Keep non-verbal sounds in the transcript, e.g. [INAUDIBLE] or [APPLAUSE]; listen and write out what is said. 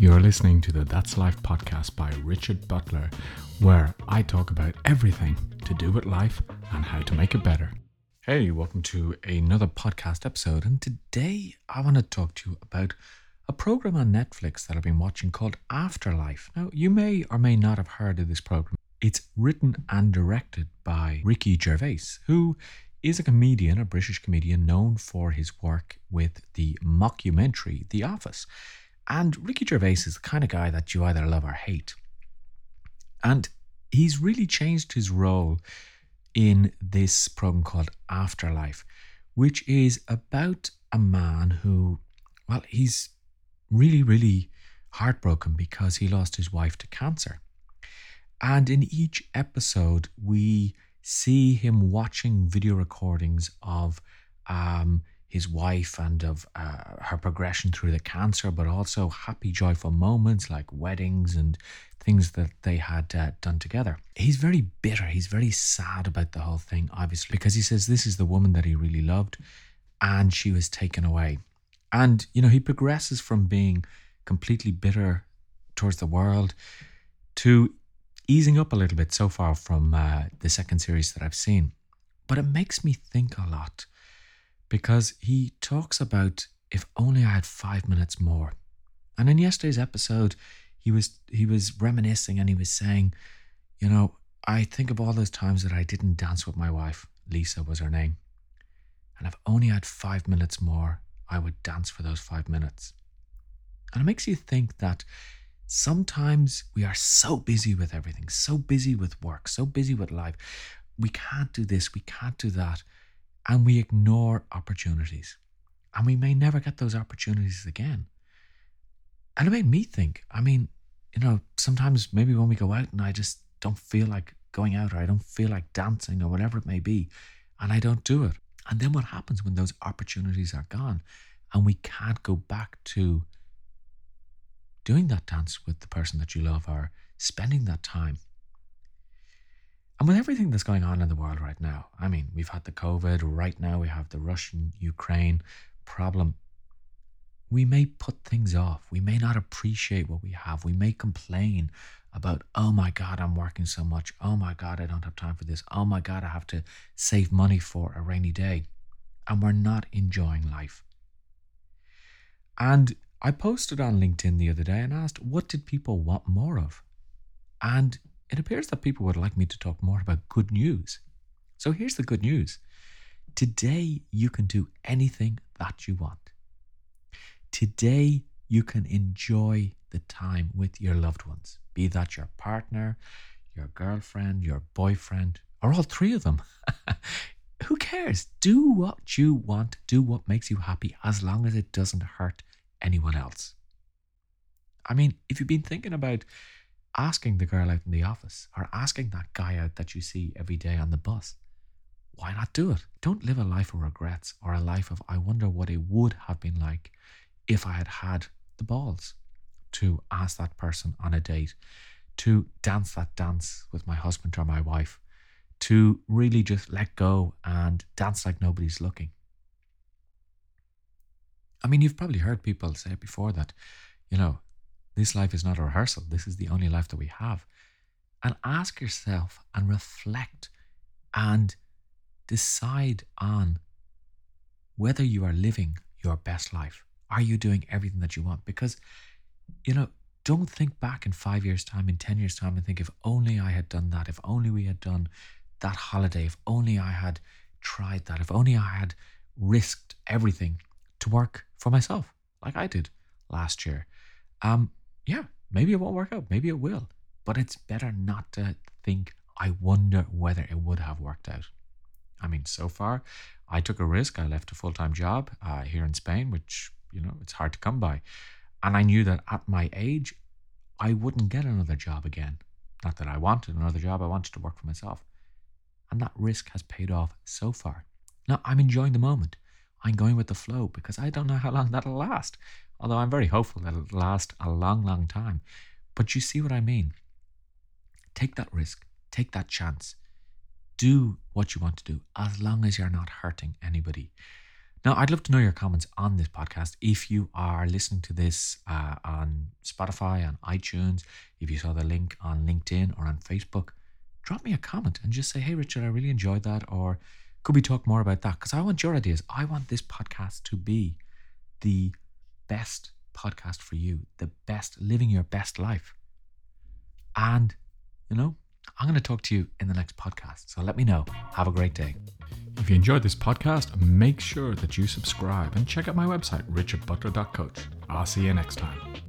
You're listening to the That's Life podcast by Richard Butler, where I talk about everything to do with life and how to make it better. Hey, welcome to another podcast episode. And today I want to talk to you about a program on Netflix that I've been watching called Afterlife. Now, you may or may not have heard of this program. It's written and directed by Ricky Gervais, who is a comedian, a British comedian known for his work with the mockumentary The Office. And Ricky Gervais is the kind of guy that you either love or hate. And he's really changed his role in this program called Afterlife, which is about a man who, well, he's really, really heartbroken because he lost his wife to cancer. And in each episode, we see him watching video recordings of um, his wife and of uh, her progression through the cancer, but also happy, joyful moments like weddings and things that they had uh, done together. He's very bitter. He's very sad about the whole thing, obviously, because he says this is the woman that he really loved and she was taken away. And, you know, he progresses from being completely bitter towards the world to easing up a little bit so far from uh, the second series that I've seen. But it makes me think a lot because he talks about if only I had five minutes more. And in yesterday's episode, he was he was reminiscing and he was saying, you know, I think of all those times that I didn't dance with my wife. Lisa was her name. And if only I had five minutes more, I would dance for those five minutes. And it makes you think that sometimes we are so busy with everything, so busy with work, so busy with life. We can't do this, we can't do that and we ignore opportunities. And we may never get those opportunities again. And it made me think I mean, you know, sometimes maybe when we go out and I just don't feel like going out or I don't feel like dancing or whatever it may be, and I don't do it. And then what happens when those opportunities are gone and we can't go back to doing that dance with the person that you love or spending that time? And with everything that's going on in the world right now, I mean, we've had the COVID, right now we have the Russian Ukraine problem. We may put things off. We may not appreciate what we have. We may complain about, oh my God, I'm working so much. Oh my God, I don't have time for this. Oh my God, I have to save money for a rainy day. And we're not enjoying life. And I posted on LinkedIn the other day and asked, what did people want more of? And it appears that people would like me to talk more about good news. So here's the good news today you can do anything that you want. Today you can enjoy the time with your loved ones, be that your partner, your girlfriend, your boyfriend, or all three of them. [LAUGHS] Who cares? Do what you want, do what makes you happy as long as it doesn't hurt anyone else. I mean, if you've been thinking about asking the girl out in the office or asking that guy out that you see every day on the bus. Why not do it? Don't live a life of regrets or a life of, I wonder what it would have been like if I had had the balls to ask that person on a date, to dance that dance with my husband or my wife, to really just let go and dance like nobody's looking. I mean, you've probably heard people say before that, you know, this life is not a rehearsal. This is the only life that we have. And ask yourself and reflect and decide on whether you are living your best life. Are you doing everything that you want? Because, you know, don't think back in five years' time, in 10 years' time, and think, if only I had done that, if only we had done that holiday, if only I had tried that, if only I had risked everything to work for myself, like I did last year. Um, yeah, maybe it won't work out. Maybe it will. But it's better not to think, I wonder whether it would have worked out. I mean, so far, I took a risk. I left a full time job uh, here in Spain, which, you know, it's hard to come by. And I knew that at my age, I wouldn't get another job again. Not that I wanted another job, I wanted to work for myself. And that risk has paid off so far. Now, I'm enjoying the moment. I'm going with the flow because I don't know how long that'll last although I'm very hopeful that it'll last a long, long time. But you see what I mean? Take that risk, take that chance, do what you want to do as long as you're not hurting anybody. Now, I'd love to know your comments on this podcast. If you are listening to this uh, on Spotify, on iTunes, if you saw the link on LinkedIn or on Facebook, drop me a comment and just say, hey, Richard, I really enjoyed that. Or could we talk more about that? Because I want your ideas. I want this podcast to be the best podcast for you, the best, living your best life. And, you know, I'm going to talk to you in the next podcast. So let me know. Have a great day. If you enjoyed this podcast, make sure that you subscribe and check out my website, richardbutler.coach. I'll see you next time.